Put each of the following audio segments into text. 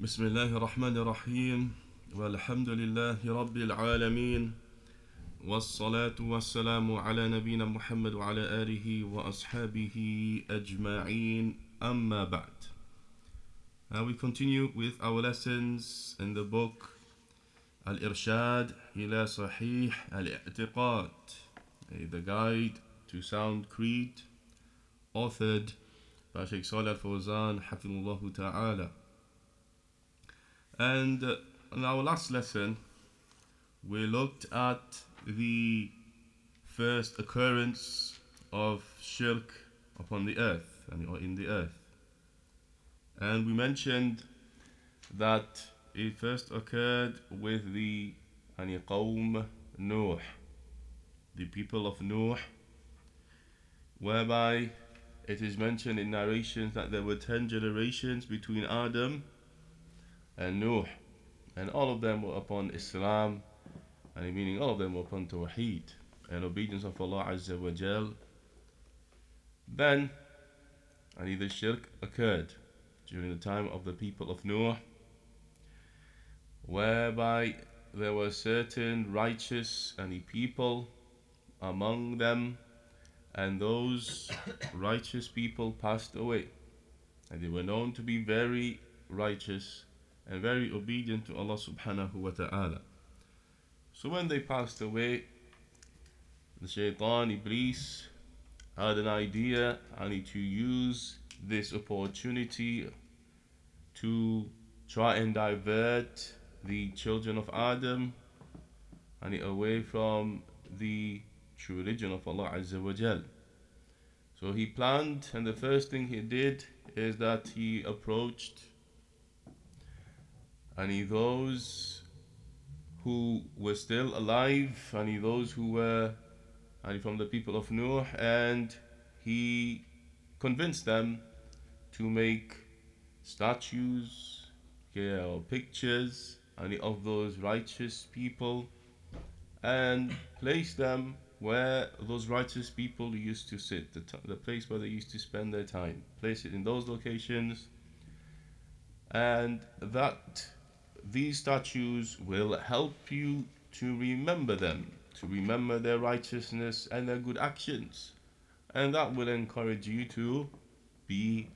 بسم الله الرحمن الرحيم والحمد لله رب العالمين والصلاة والسلام على نبينا محمد وعلى آله وأصحابه أجمعين أما بعد Now we continue with our lessons in the book Al-Irshad ila Sahih Al-I'tiqad The Guide to Sound Creed authored by Sheikh Salih Al-Fawzan Hafidullah Ta'ala And uh, in our last lesson, we looked at the first occurrence of shirk upon the earth, or in the earth. And we mentioned that it first occurred with the يعني قوم Nuh, the people of Nuh, whereby it is mentioned in narrations that there were ten generations between Adam and Nuh, and all of them were upon Islam, and meaning all of them were upon Tawheed and obedience of Allah Azza wa Jal. Then, and the shirk occurred during the time of the people of Nuh, whereby there were certain righteous and people among them, and those righteous people passed away, and they were known to be very righteous and very obedient to Allah subhanahu wa ta'ala. So when they passed away, the shaitan, Iblis, had an idea and to use this opportunity to try and divert the children of Adam and away from the true religion of Allah Azza wa Jal. So he planned, and the first thing he did is that he approached any those who were still alive, any those who were any from the people of Nuh, and he convinced them to make statues yeah, or pictures any of those righteous people and place them where those righteous people used to sit, the, t- the place where they used to spend their time. Place it in those locations, and that these statues will help you to remember them, to remember their righteousness and their good actions. And that will encourage you to be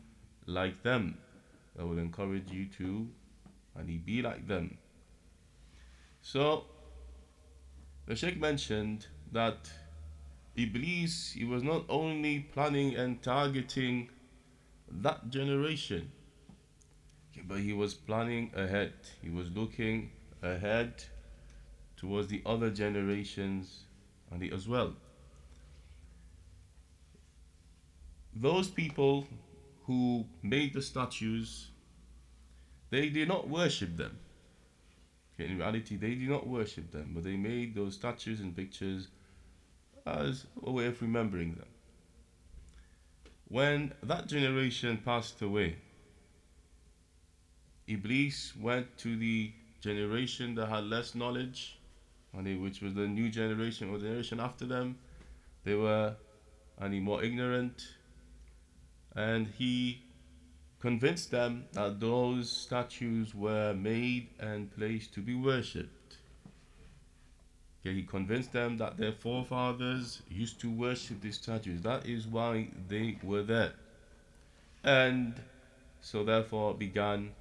like them. That will encourage you to and be like them. So the Sheikh mentioned that Iblis he was not only planning and targeting that generation but he was planning ahead. He was looking ahead towards the other generations and as well. Those people who made the statues, they did not worship them. In reality, they did not worship them, but they made those statues and pictures as a way of remembering them. When that generation passed away, Iblis went to the generation that had less knowledge, which was the new generation or the generation after them. They were any more ignorant, and he convinced them that those statues were made and placed to be worshipped. Okay, he convinced them that their forefathers used to worship these statues. That is why they were there. And so therefore began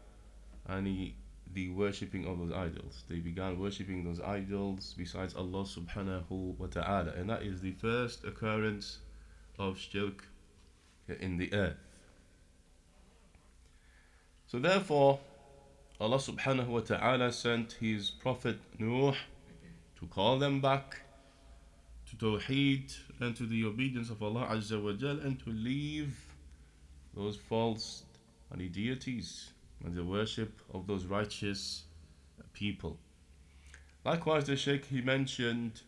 and the worshipping of those idols. They began worshipping those idols besides Allah subhanahu wa ta'ala. And that is the first occurrence of shirk in the earth. So therefore, Allah subhanahu wa ta'ala sent His Prophet Nuh to call them back to Tawheed and to the obedience of Allah Azza wa Jal and to leave those false deities and the worship of those righteous people. Likewise, the Sheikh he mentioned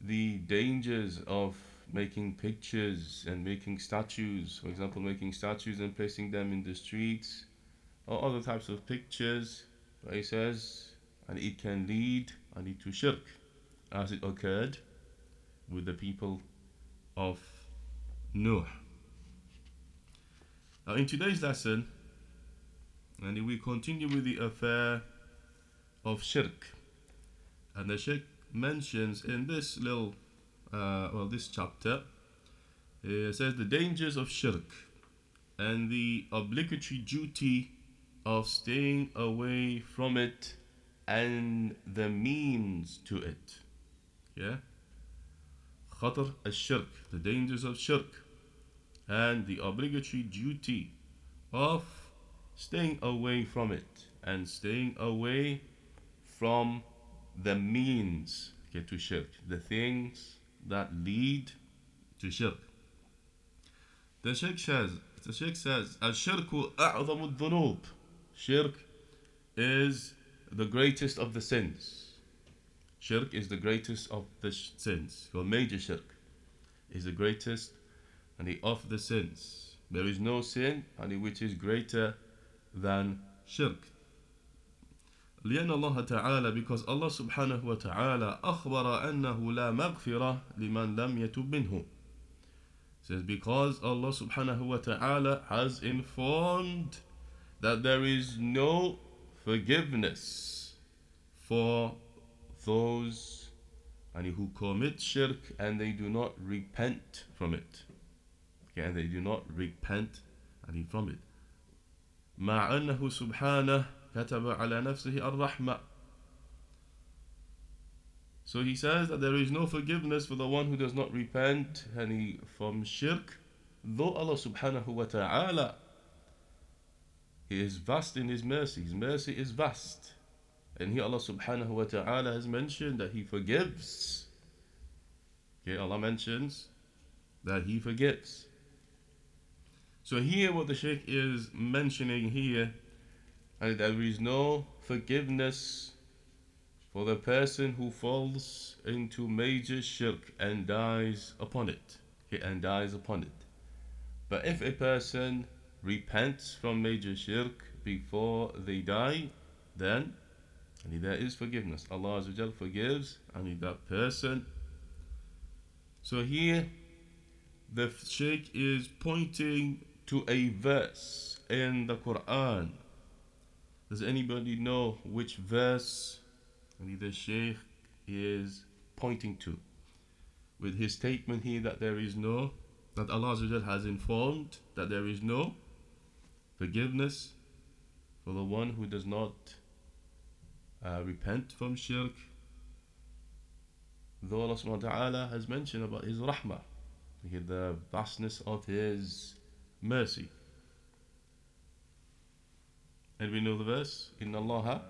the dangers of making pictures and making statues, for example, making statues and placing them in the streets or other types of pictures. He says, and it can lead and to shirk, as it occurred with the people of Noah. Now, in today's lesson, And we continue with the affair of shirk. And the Sheikh mentions in this little, uh, well, this chapter, it says the dangers of shirk and the obligatory duty of staying away from it and the means to it. Yeah? Khatar al-shirk, the dangers of shirk and the obligatory duty of staying away from it and staying away from the means okay, to shirk, the things that lead to shirk. The Sheikh says, the Sheikh says, Al-shirku a'zamu dhunub. Shirk is the greatest of the sins. Shirk is the greatest of the sins. Your major shirk is the greatest and the of the sins. There is no sin and which is greater than shirk. لأن الله تعالى because Allah subhanahu wa ta'ala أخبر أنه لا مغفرة لمن لم يتب منه says because Allah subhanahu wa ta'ala has informed that there is no forgiveness for those and who commit shirk and they do not repent from it okay, and they do not repent and from it مع أنه سبحانه كتب على نفسه الرحمة So he says that there is no forgiveness for the one who does not repent and he, from shirk, though Allah subhanahu wa ta'ala He is vast in His mercy. His mercy is vast. And here Allah subhanahu wa ta'ala has mentioned that He forgives. Okay, Allah mentions that He forgives. So here what the Shaykh is mentioning here, and there is no forgiveness for the person who falls into major shirk and dies upon it. And dies upon it. But if a person repents from major shirk before they die, then and there is forgiveness. Allah Azza forgives and that person. So here the Sheikh is pointing to a verse in the Quran. Does anybody know which verse the Sheikh is pointing to? With his statement here that there is no, that Allah has informed that there is no forgiveness for the one who does not uh, repent from shirk. Though Allah subhanahu wa ta'ala has mentioned about His rahmah, the vastness of His mercy. And we know the verse, إن الله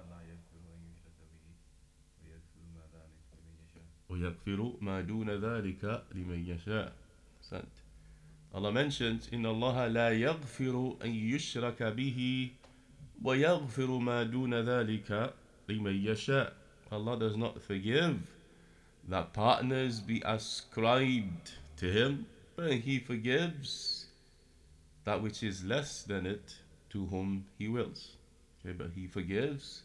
ويغفر ما دون ذلك لمن يشاء. Allah mentions, إن الله لا يغفر أن يشرك به ويغفر ما دون ذلك لمن يشاء. Allah does not forgive that partners be ascribed to Him, but He forgives that which is less than it to whom He wills. Okay, but He forgives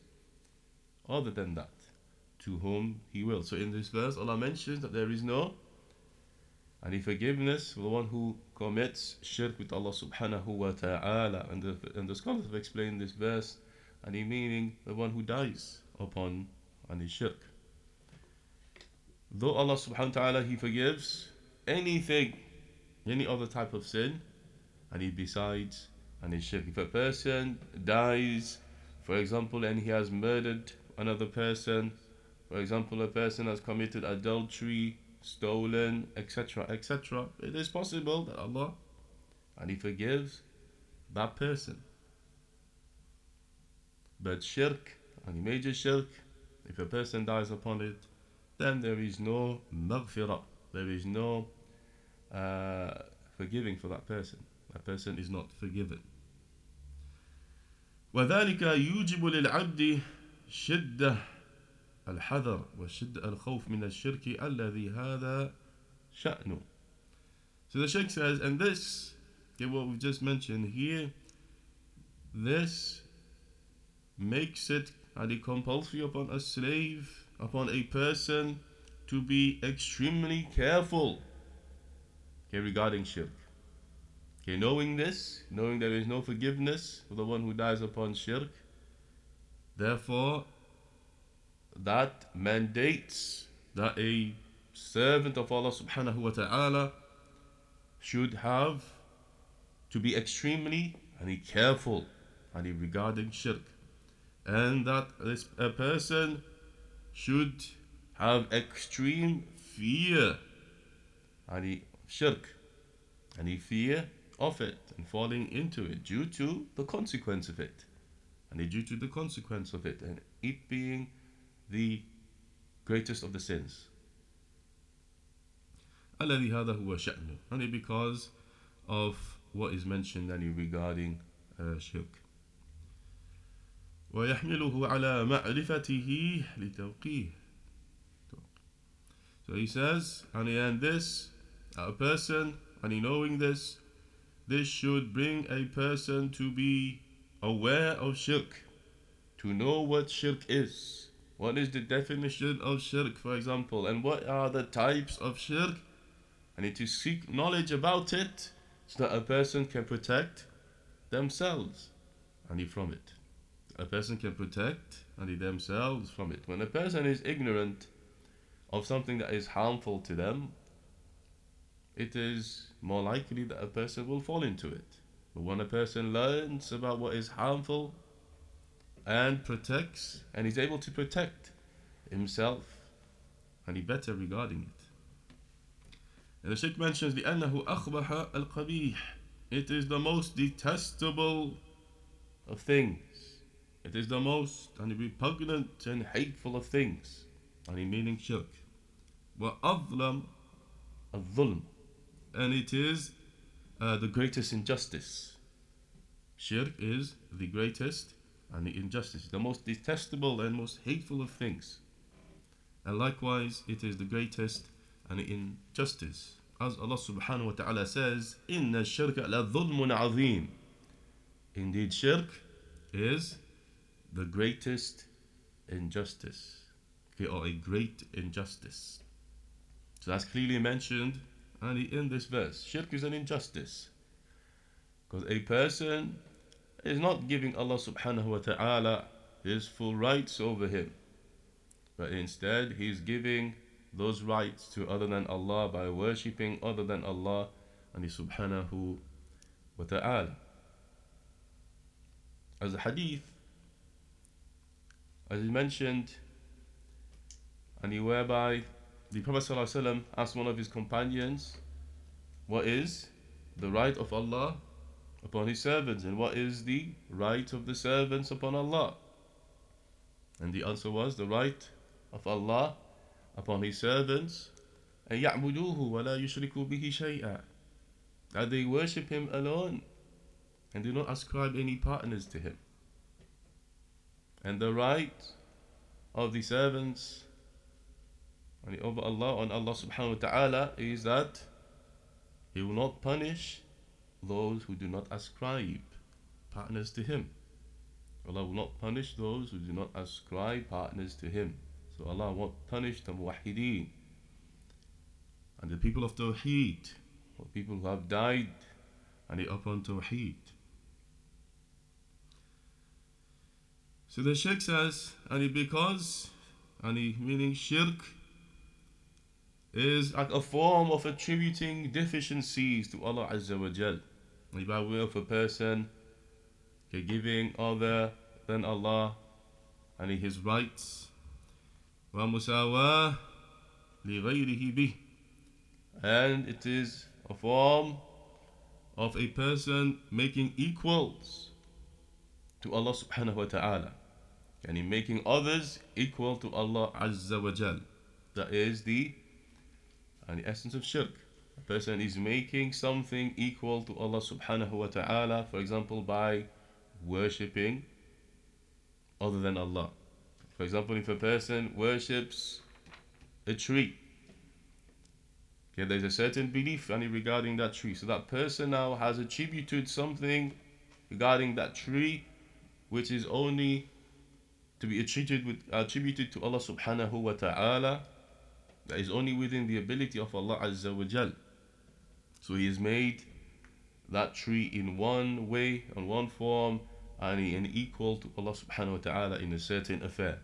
other than that to whom He wills. So in this verse, Allah mentions that there is no any forgiveness for the one who commits shirk with Allah subhanahu wa ta'ala. And the, and the scholars have explained this verse and the meaning the one who dies upon any shirk. Though Allah subhanahu wa ta'ala He forgives anything, any other type of sin, and He besides and his shirk. If a person dies, for example, and he has murdered another person, for example, a person has committed adultery, stolen, etc., etc., it is possible that Allah and He forgives that person. But shirk, and major shirk, if a person dies upon it, then there is no maghfirah, there is no uh, forgiving for that person That person is not forgiven. وذلك يوجب للعبد شده الحذر وشد الخوف من الشرك الذي هذا شأنه. So the Sheikh says, and this, okay, what we've just mentioned here, this makes it a compulsory upon a slave, upon a person to be extremely careful okay, regarding shirk. Okay, knowing this, knowing there is no forgiveness for the one who dies upon shirk, therefore, that mandates that a servant of Allah subhanahu wa ta'ala should have to be extremely and careful and regarding shirk. And that a person should have extreme fear and shirk. And fear of it and falling into it due to the consequence of it and due to the consequence of it and it being the greatest of the sins الذي هذا هو شأنه and because of what is mentioned and regarding uh, shirk ويحمله على معرفته لتوقيه so he says and in this a person and in knowing this this should bring a person to be aware of shirk to know what shirk is. What is the definition of shirk for example? And what are the types of shirk? And to seek knowledge about it so that a person can protect themselves and from it. A person can protect and themselves from it. When a person is ignorant of something that is harmful to them, it is more likely that a person will fall into it. But when a person learns about what is harmful and protects, and is able to protect himself, and he better regarding it. And the Sheikh mentions the أنه أخبح القبيح. It is the most detestable of things. It is the most and repugnant and hateful of things. And meaning shirk. وأظلم الظلم. and it is uh, the greatest injustice. Shirk is the greatest and the injustice, the most detestable and most hateful of things. And likewise, it is the greatest and the injustice. As Allah subhanahu wa ta'ala says, Inna shirk la dhulmun azim. Indeed, shirk is the greatest injustice, okay, or a great injustice. So that's clearly mentioned and in this verse. Shirk is an injustice. Because a person is not giving Allah subhanahu wa ta'ala his full rights over him. But instead he's giving those rights to other than Allah by worshipping other than Allah and He subhanahu wa ta'ala. As a hadith as he mentioned, and he whereby the Prophet ﷺ asked one of his companions, What is the right of Allah upon his servants, and what is the right of the servants upon Allah? And the answer was the right of Allah upon his servants and يعبدوه ولا يشركوا به شيئا that they worship him alone and do not ascribe any partners to him and the right of the servants over Allah on Allah subhanahu wa ta'ala is that He will not punish those who do not ascribe partners to Him. Allah will not punish those who do not ascribe partners to Him. So Allah won't punish the muwahideen and the people of Tawheed, or people who have died and they upon Tawheed. So the Sheikh says, and because, and meaning shirk, is like a form of attributing deficiencies to Allah Azza wa Jal. Like by way of a person okay, giving other than Allah and his rights. ومساواة لغيره به and it is a form of a person making equals to Allah subhanahu wa ta'ala and in making others equal to Allah Azza wa Jal. That is the, and the essence of shirk. A person is making something equal to Allah subhanahu wa ta'ala, for example, by worshipping other than Allah. For example, if a person worships a tree, okay, there's a certain belief regarding that tree. So that person now has attributed something regarding that tree which is only to be attributed with attributed to Allah subhanahu wa ta'ala that is only within the ability of Allah azza wa jal so he has made that tree in one way, in one form, and in equal to Allah subhanahu wa ta'ala in a certain affair.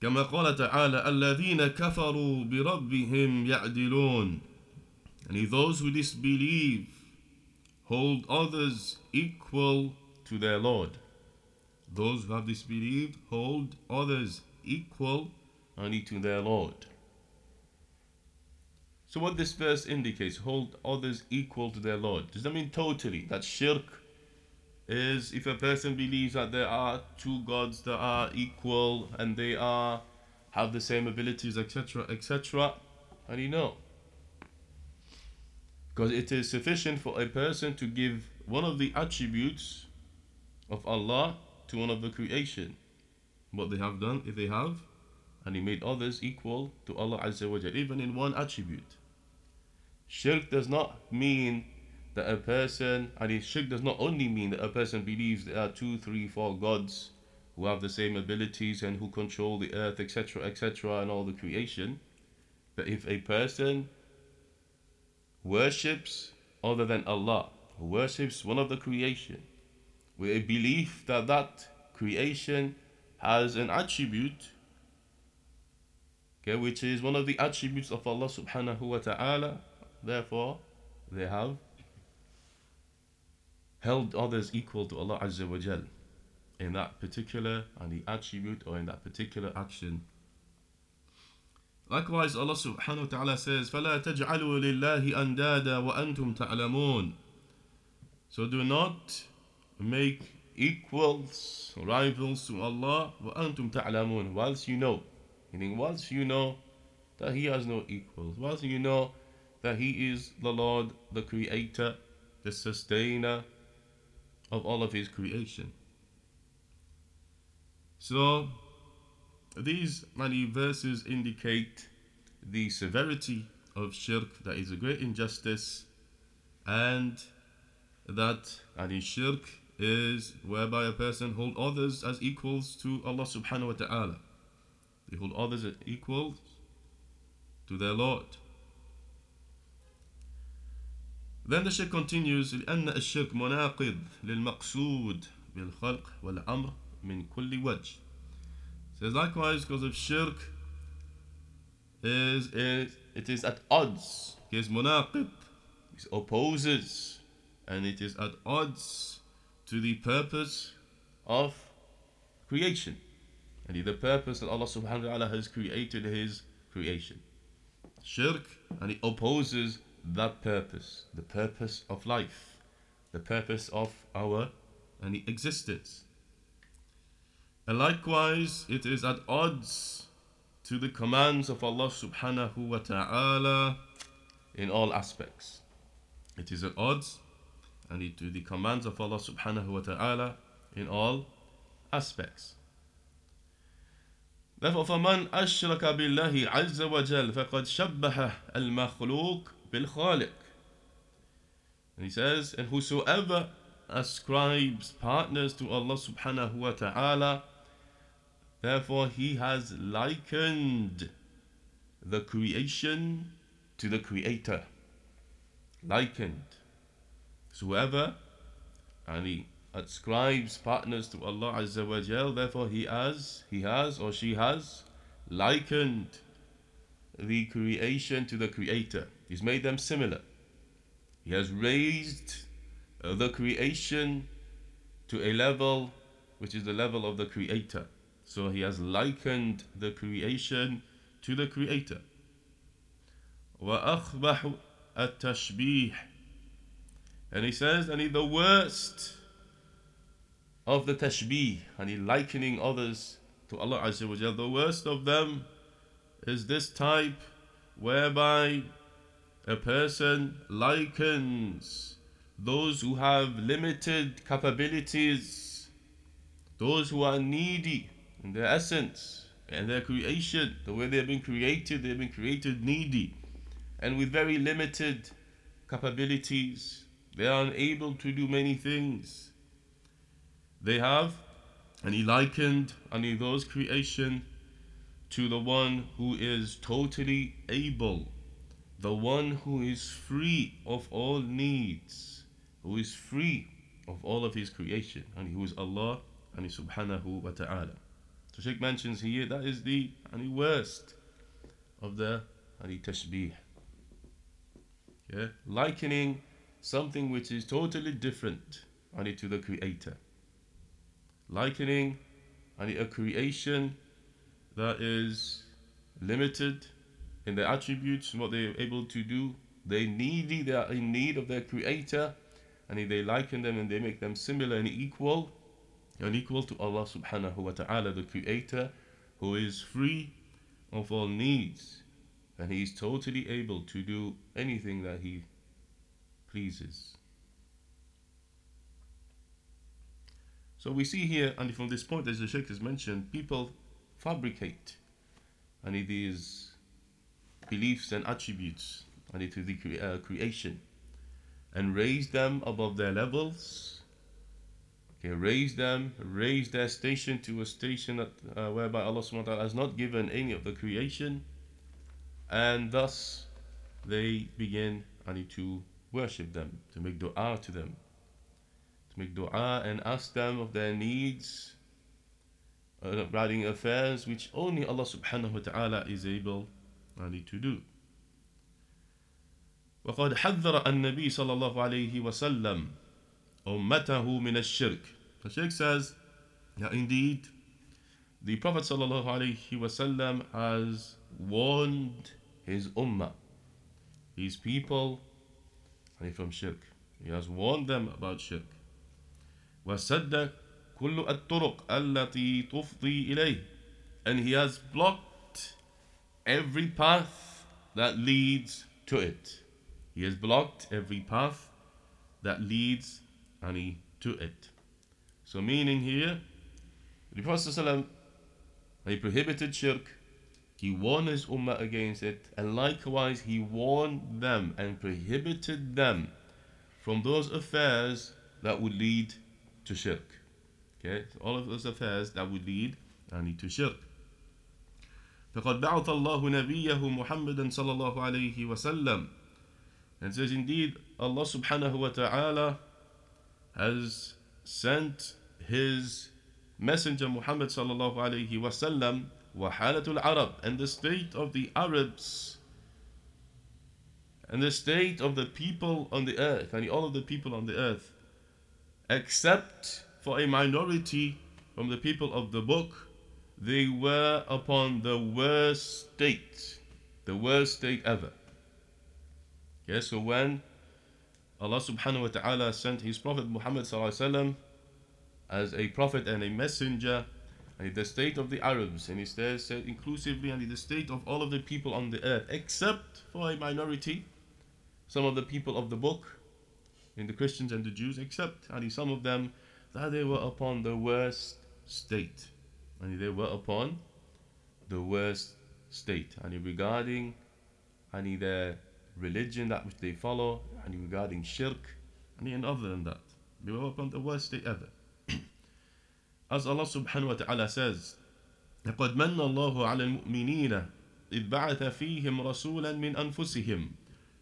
كما قال تعالى الذين كفروا بربهم يعدلون and those who disbelieve hold others equal to their Lord. Those who have disbelieved hold others equal only to their Lord. So what this verse indicates, hold others equal to their Lord. Does that mean totally that shirk is if a person believes that there are two gods that are equal and they are have the same abilities, etc., etc. And you know. Because it is sufficient for a person to give one of the attributes of Allah to one of the creation. What they have done, if they have, and He made others equal to Allah Azza wa even in one attribute. Shirk does not mean that a person, and shirk does not only mean that a person believes there are two, three, four gods who have the same abilities and who control the earth, etc., etc., and all the creation. But if a person worships other than Allah, worships one of the creation, with a belief that that creation has an attribute, okay, which is one of the attributes of Allah subhanahu wa ta'ala, therefore they have held others equal to Allah Azza wa Jal in that particular and the attribute or in that particular action. Likewise, Allah subhanahu wa ta'ala says, فَلَا تَجْعَلُوا لِلَّهِ أَنْدَادًا وَأَنْتُمْ تَعْلَمُونَ So do not make equals, rivals to Allah, وَأَنْتُمْ تَعْلَمُونَ Whilst you know, meaning whilst you know that He has no equals, whilst you know that He is the Lord, the Creator, the Sustainer, of all of his creation. So, these many verses indicate the severity of shirk, that is a great injustice, and that any shirk is whereby a person hold others as equals to Allah subhanahu wa ta'ala. They hold others as equals to their Lord. Then the Shaykh continues لأن الشرك مناقض للمقصود بالخلق والأمر من كل وجه. Says likewise because of shirk is, is it is at odds. It is مناقض. It opposes and it is at odds to the purpose of creation. And the purpose that Allah subhanahu wa ta'ala has created his creation. Shirk and it opposes that purpose, the purpose of life, the purpose of our and existence. And likewise, it is at odds to the commands of Allah subhanahu wa ta'ala in all aspects. It is at odds and to the commands of Allah subhanahu wa ta'ala in all aspects. Therefore, فمن أشرك بالله عز وجل فقد شبه المخلوق بالخالق. And he says, and whosoever ascribes partners to Allah subhanahu wa ta'ala, therefore he has likened the creation to the creator. Likened. So whoever and he ascribes partners to Allah Azza wa Jal, therefore he has, he has or she has likened the creation to the creator. He's made them similar. He has raised uh, the creation to a level which is the level of the creator. So he has likened the creation to the creator. وأخبح التشبيه and he says, and he the worst of the tashbih, and he likening others to Allah Azza wa The worst of them is this type whereby a person likens those who have limited capabilities, those who are needy in their essence and their creation, the way they've been created, they've been created needy and with very limited capabilities. They are unable to do many things. They have, and he likened any those creation to the one who is totally able the one who is free of all needs, who is free of all of his creation, and who is Allah and subhanahu wa ta'ala. So Sheikh mentions here that is the and the worst of the and tashbih. Yeah? Likening something which is totally different and to the creator. Likening and a creation that is limited in their attributes what they're able to do. They needy, they are in need of their creator, and if they liken them and they make them similar and equal, and equal to Allah subhanahu wa ta'ala, the creator, who is free of all needs, and he is totally able to do anything that he pleases. So we see here, and from this point, as the Sheikh has mentioned, people fabricate and these beliefs and attributes and to the cre- uh, creation and raise them above their levels. Okay, raise them, raise their station to a station that, uh, whereby Allah ta'ala has not given any of the creation, and thus they begin and to worship them, to make dua to them, to make dua and ask them of their needs uh, regarding affairs which only Allah subhanahu wa ta'ala is able to do. وقد حذر النبي صلى الله عليه وسلم أمته من الشرك. The Sheikh says that indeed the Prophet صلى الله عليه وسلم has warned his ummah, his people, from shirk. He has warned them about shirk. وسد كل الطرق التي تفضي إليه and he has blocked every path that leads to it. He has blocked every path that leads any to it. So meaning here, the Prophet ﷺ, he prohibited shirk, he warned his ummah against it, and likewise he warned them and prohibited them from those affairs that would lead to shirk. Okay, so all of those affairs that would lead only to shirk. فقد بعث الله نبيه محمدا صلى الله عليه وسلم and says indeed Allah subhanahu wa ta'ala has sent his messenger Muhammad sallallahu alayhi wasallam Wahalatul Arab and the state of the Arabs and the state of the people on the earth, and all of the people on the earth, except for a minority from the people of the book, they were upon the worst state, the worst state ever. Okay, so when Allah subhanahu wa ta'ala sent his Prophet Muhammad as a prophet and a messenger, the state of the Arabs, and he says inclusively, and the state of all of the people on the earth, except for a minority, some of the people of the book, in the Christians and the Jews, except and some of them that they were upon the worst state. And they were upon the worst state. And regarding and their religion, that which they follow, and regarding shirk, and other than that. They were upon the worst state ever. As Allah subhanahu wa ta'ala says, لقد من الله على المؤمنين إذ بعث فيهم رسولا من أنفسهم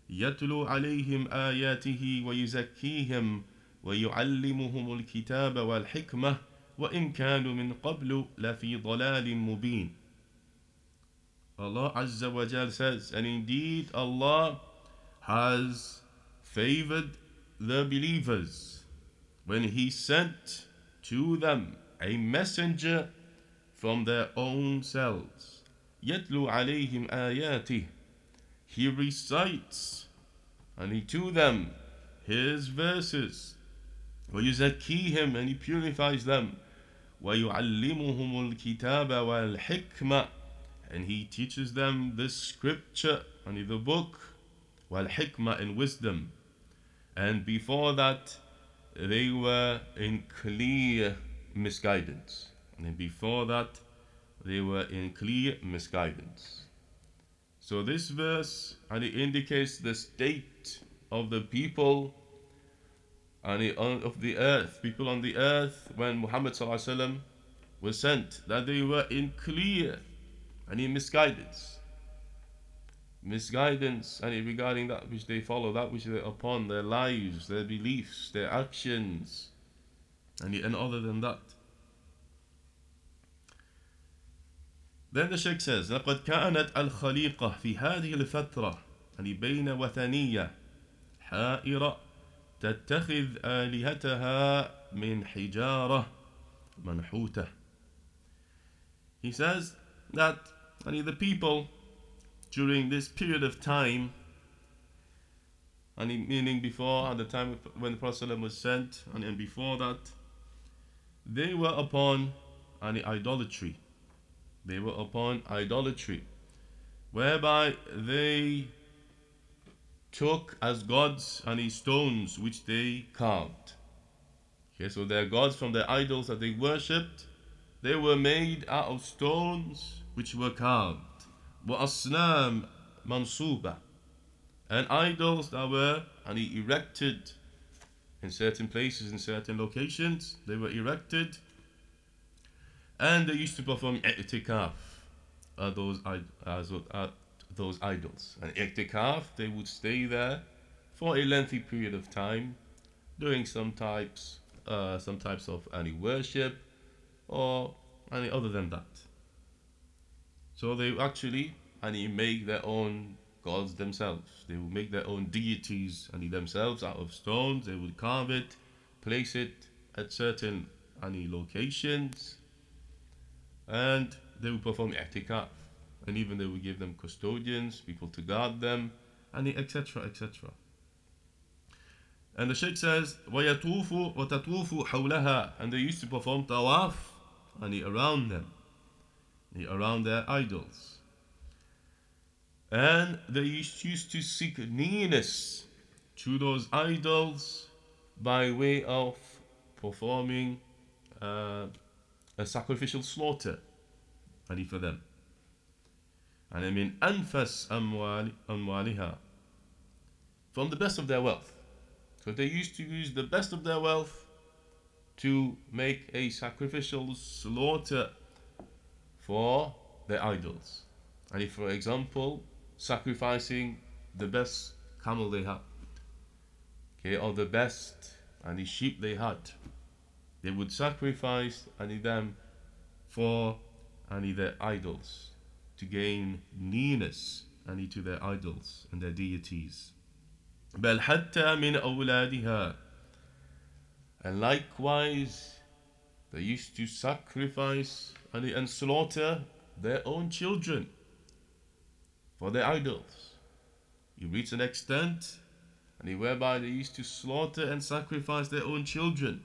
يتلو عليهم آياته ويزكيهم ويعلمهم الكتاب والحكمة وإن كانوا من قبل لفي ضلال مبين. Allah Azza wa Jal says, and indeed Allah has favored the believers when He sent to them a messenger from their own selves. يتلو عليهم آياته He recites and he to them his verses ويزكيهم and he purifies them ويعلمهم الكتاب والحكمة and he teaches them the scripture and the book والحكمة and wisdom and before that they were in clear misguidance and before that they were in clear misguidance so this verse and it indicates the state of the people and uh, of the earth, people on the earth, when Muhammad was sent, that they were in clear and in misguidance. misguidance and regarding that which they follow, that which they're upon, their lives, their beliefs, their actions, and, and other than that. Then the Sheikh says, لقد كانت الخليقة في هذه الفترة يعني بين وثنية حائرة تتخذ آلهتها من حجارة منحوتة. He says that يعني, the people during this period of time, and meaning before at the time when the Prophet was sent, and, and before that, they were upon any idolatry. They were upon idolatry, whereby they took as gods any stones which they carved. Okay, so their gods from their idols that they worshipped, they were made out of stones which were carved. وأصنام منصوبة and idols that were and erected in certain places in certain locations. They were erected. And they used to perform i'tikaf. At those at those idols. And i'tikaf they would stay there for a lengthy period of time doing some types uh, some types of any worship or any other than that. So they actually and make their own gods themselves. They would make their own deities and themselves out of stones. They would carve it, place it at certain any locations, and they would perform i'tikaf. And even they would give them custodians, people to guard them, and etc. etc. And the Sheikh says, وَيَطُوفُ وَتَطُوفُ حَوْلَهَا And they used to perform tawaf, and around them around their idols. And they used to seek nearness to those idols by way of performing uh, a sacrificial slaughter and for them. And I mean anfas amwaliha from the best of their wealth. So they used to use the best of their wealth to make a sacrificial slaughter for their idols. And if, for example, sacrificing the best camel they had, okay, or the best any sheep they had, they would sacrifice any them for any their idols to gain nearness any to their idols and their deities. بل حتى من أولادها and likewise they used to sacrifice and, and slaughter their own children for their idols. You reach an extent and whereby they used to slaughter and sacrifice their own children.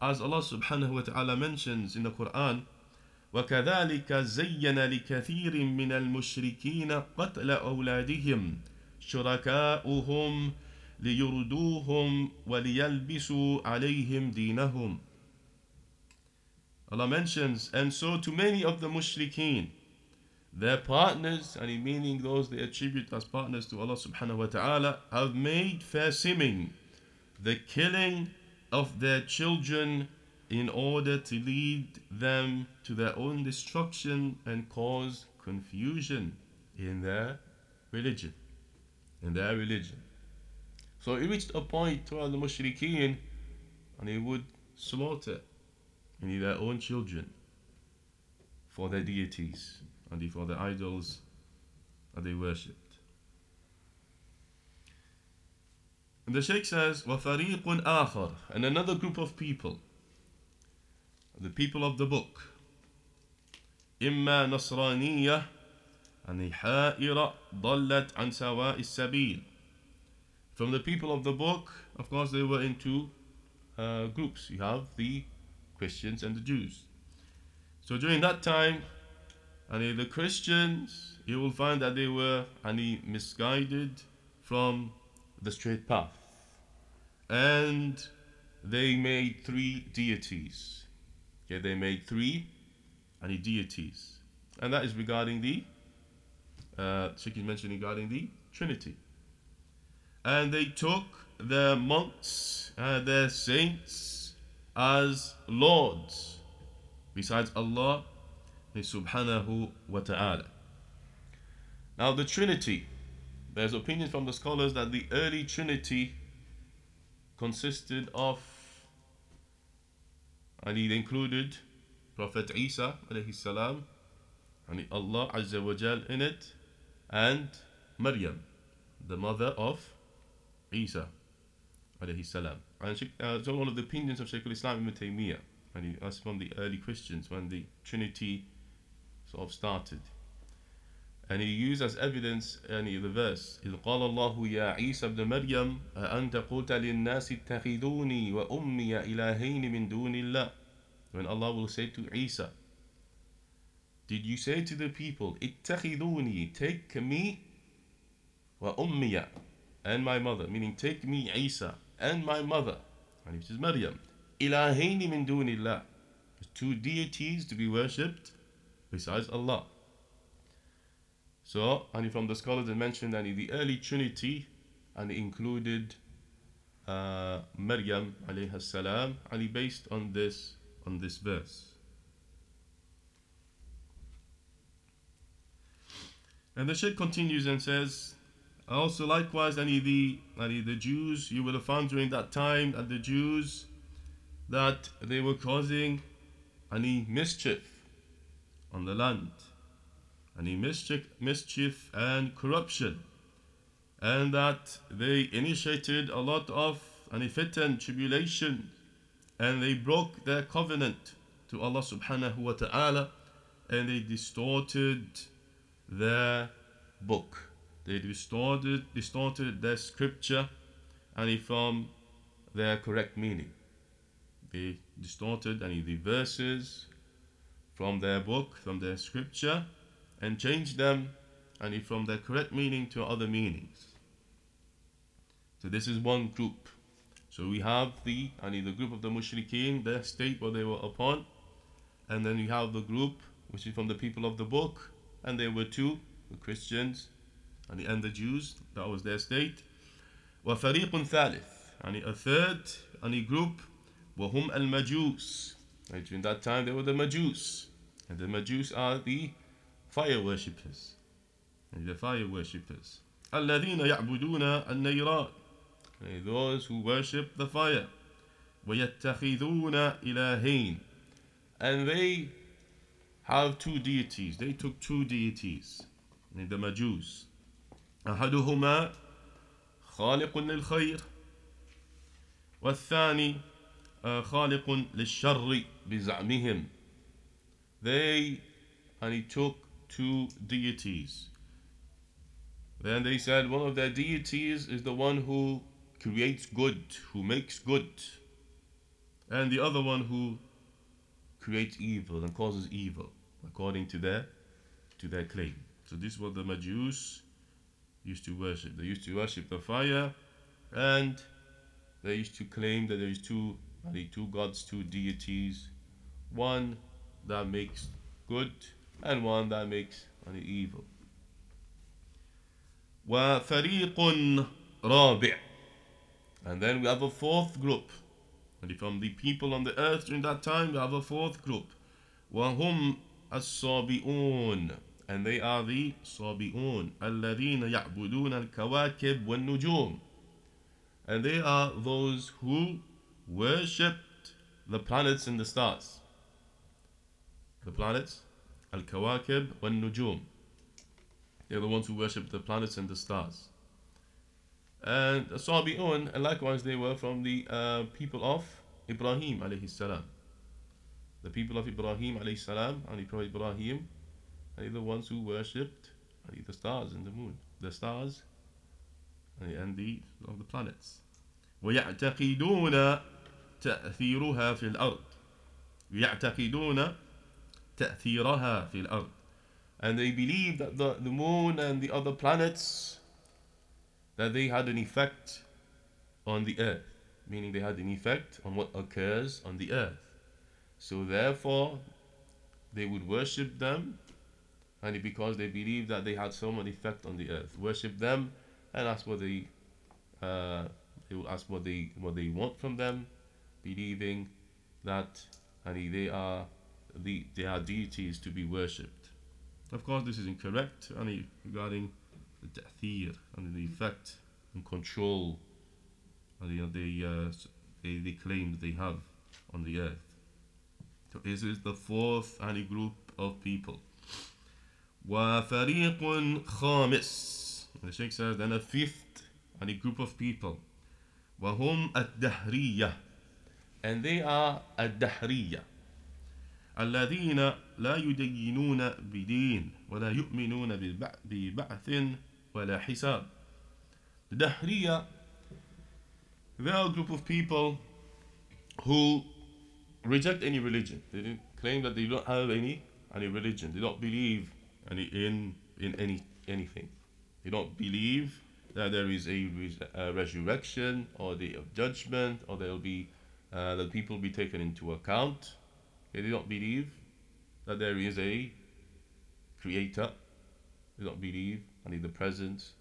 As Allah subhanahu wa ta'ala mentions in the Quran, وكذلك زين لكثير من المشركين قتل أولادهم شركاؤهم ليردوهم وليلبسوا عليهم دينهم Allah mentions, and so to many of the mushrikeen, their partners, and meaning those they attribute as partners to Allah subhanahu wa ta'ala, have made fair seeming the killing of their children in order to lead them to their own destruction and cause confusion in their religion. In their religion. So it reached a point where the mushrikeen and he would slaughter and their own children for their deities and for the idols that they worshipped. And the Sheikh says, وَفَرِيقٌ آخَر And another group of people, the people of the book, إما نصرانية and حائرة ضلت عن سواء السبيل From the people of the book, of course, they were into uh, groups. You have the Christians and the Jews. So during that time, and the Christians, you will find that they were any misguided from the straight path. And they made three deities. Okay, they made three any deities. And that is regarding the uh Sheikh is mentioning regarding the Trinity. And they took their monks, uh, their saints, as lords besides Allah subhanahu wa ta'ala. Now the Trinity, there's opinions from the scholars that the early Trinity consisted of, and it included Prophet Isa alayhi salam, and Allah Azza wa Jal in it, and Maryam, the mother of Isa alayhi salam. And uh, it's one of the opinions of Shaykh al-Islam ibn Taymiyyah, and that's from the early Christians when the Trinity sort of started. And he used as evidence يعني the verse إذ قال الله يا عيسى ابن مريم أأنت قلت للناس اتخذوني وأمي إلهين من دون الله When Allah will say to Isa Did you say to the people اتخذوني take me وأمي and my mother meaning take me Isa and my mother and which is Maryam إلهين من دون الله two deities to be worshipped besides Allah so, and from the scholars they mentioned that in the early Trinity and included uh, Maryam alayhi salam, and based on this on this verse. And the Sheikh continues and says, also likewise, any the any the Jews you will have found during that time that the Jews that they were causing any mischief on the land any mischief, mischief and corruption, and that they initiated a lot of any fitan, tribulation, and they broke their covenant to Allah subhanahu wa ta'ala, and they distorted their book. They distorted, distorted their scripture, and from their correct meaning. They distorted any the verses from their book, from their scripture, and change them and from their correct meaning to other meanings. So this is one group. So we have the and the group of the mushrikeen, their state what they were upon, and then we have the group which is from the people of the book, and there were two, the Christians and the, and the Jews, that was their state. وفريق ثالث and a third and a group وهم المجوس. Right, during that time there were the Majus, and the Majus are the fire worshippers the fire worshippers الذين يعبدون النيران those who worship the fire ويتخذون إلهين and they have two deities they took two deities the Majus أحدهما خالق للخير والثاني خالق للشر بزعمهم they and he took two deities. Then they said one of their deities is the one who creates good, who makes good, and the other one who creates evil and causes evil, according to their to their claim. So this is what the Majus used to worship. They used to worship the fire, and they used to claim that there is two, the two gods, two deities, one that makes good and one that makes any evil. وفريق رابع and then we have a fourth group and from the people on the earth during that time we have a fourth group وهم الصابئون and they are the صابئون الذين يعبدون الكواكب والنجوم and they are those who worshipped the planets and the stars the planets Al-Kawakib wal-Nujum. They're the ones who worship the planets and the stars. And Sabi'un, and likewise they were from the uh, people of Ibrahim alayhi salam. The people of Ibrahim alayhi salam and the Prophet Ibrahim are the ones who worshipped the stars and the moon. The stars and the, of the planets. ويعتقدون تأثيرها في الأرض. يعتقدون تأثيرها في الأرض and they believe that the, the moon and the other planets that they had an effect on the earth meaning they had an effect on what occurs on the earth so therefore they would worship them and because they believe that they had some effect on the earth worship them and ask what they uh, they will ask what they what they want from them believing that and they are the, are deities to be worshipped. Of course, this is incorrect only regarding the ta'thir, and the effect and control and the, the, uh, they, they claim that they have on the earth. So this is the fourth any group of people. وفريق خامس the Sheikh says then a fifth any group of people وهم الدهرية and they are الدهرية الذين لا يدينون بدين ولا يؤمنون ببعث ولا حساب The Dahriya, they are a group of people who reject any religion. They claim that they don't have any any religion. They don't believe any in in any anything. They don't believe that there is a, res- a resurrection or day of judgment or there will be uh, that people be taken into account. They don't believe that there is a creator. They don't believe any the presence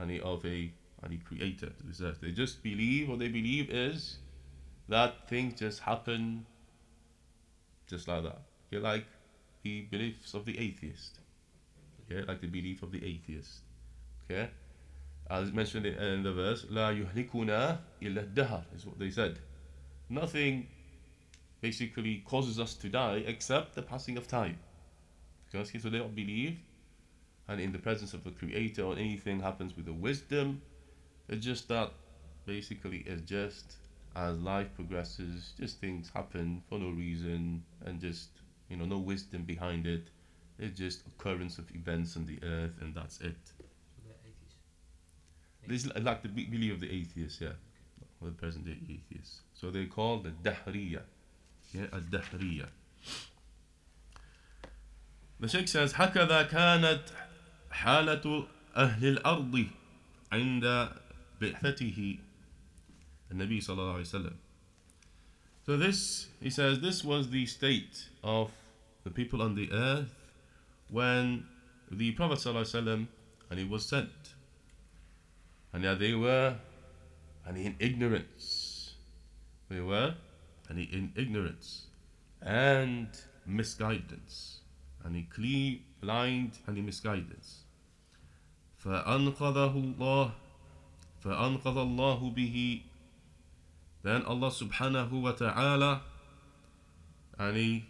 any of a any creator to this earth. They just believe what they believe is that things just happen just like that. Okay, like the beliefs of the atheist. Okay, like the belief of the atheist. Okay? As mentioned in the verse, La yuhlikuna illa dahar is what they said. Nothing basically causes us to die except the passing of time. Because so they don't believe and in the presence of the creator or anything happens with the wisdom. It's just that basically it's just as life progresses, just things happen for no reason and just you know no wisdom behind it. It's just occurrence of events on the earth and that's it. This is like the belief of the atheists, yeah, or the present day atheists. So they call the dahriya, yeah, a dahriya. The Sheikh says, هكذا كانت حالة أهل الأرض عند بعثته النبي صلى الله عليه وسلم So this, he says, this was the state of the people on the earth when the Prophet ﷺ and he was sent. And now they were and in ignorance. They were and in ignorance and misguidance. And he clean, blind and in misguidance. فأنقذه الله فأنقذ الله به then Allah subhanahu wa ta'ala and he,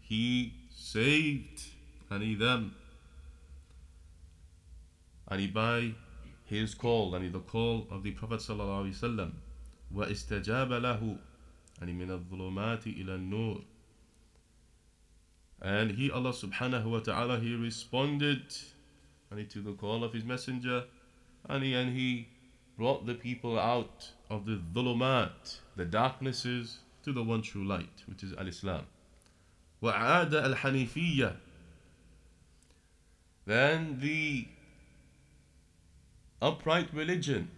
he saved and he them and he by his call and he the call of the Prophet sallallahu alaihi wasallam واستجاب له and من الظلمات إلى النور and he Allah subhanahu wa ta'ala he responded and he to the call of his messenger and he, and he brought the people out of the dhulumat, the darknesses, to the one true light, which is al-Islam. وعاد الحنيفية Then the upright religion,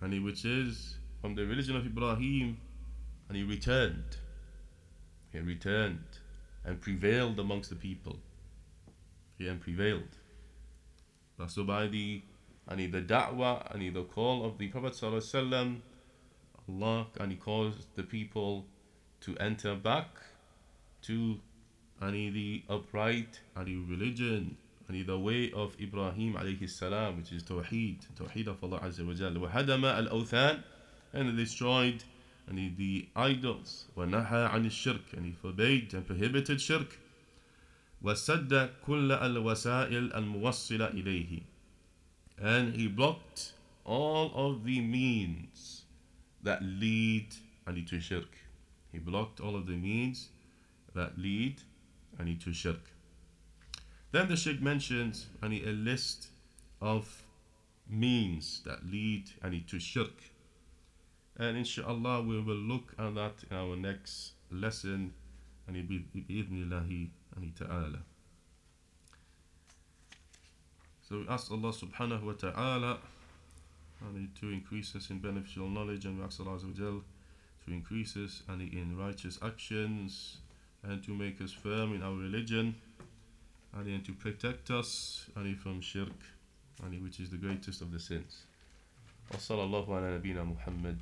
and he, which is from the religion of Ibrahim, and he returned. He returned and prevailed amongst the people. He and prevailed. So by the and the da'wah and the call of the Prophet ﷺ, Allah and He caused the people to enter back to and the upright and religion and the way of Ibrahim alayhi salam, which is Tawheed, Tawheed of Allah wa Jalla. وهدم الأوثان and destroyed he, the idols ونهى عن الشرك he forbade and prohibited shirk وسد كل الوسائل الموصلة إليه and he blocked all of the means that lead and to shirk. He blocked all of the means that lead and to shirk. Then the Sheikh mentions and a list of means that lead and to shirk. And inshallah we will look at that in our next lesson Ani bi be bi'idnillahi and ta'ala. So we ask Allah subhanahu wa ta'ala to increase us in beneficial knowledge and we ask Allah to increase us in righteous actions and to make us firm in our religion. and to protect us and from shirk and which is the greatest of the sins. وصلى الله على نبينا محمد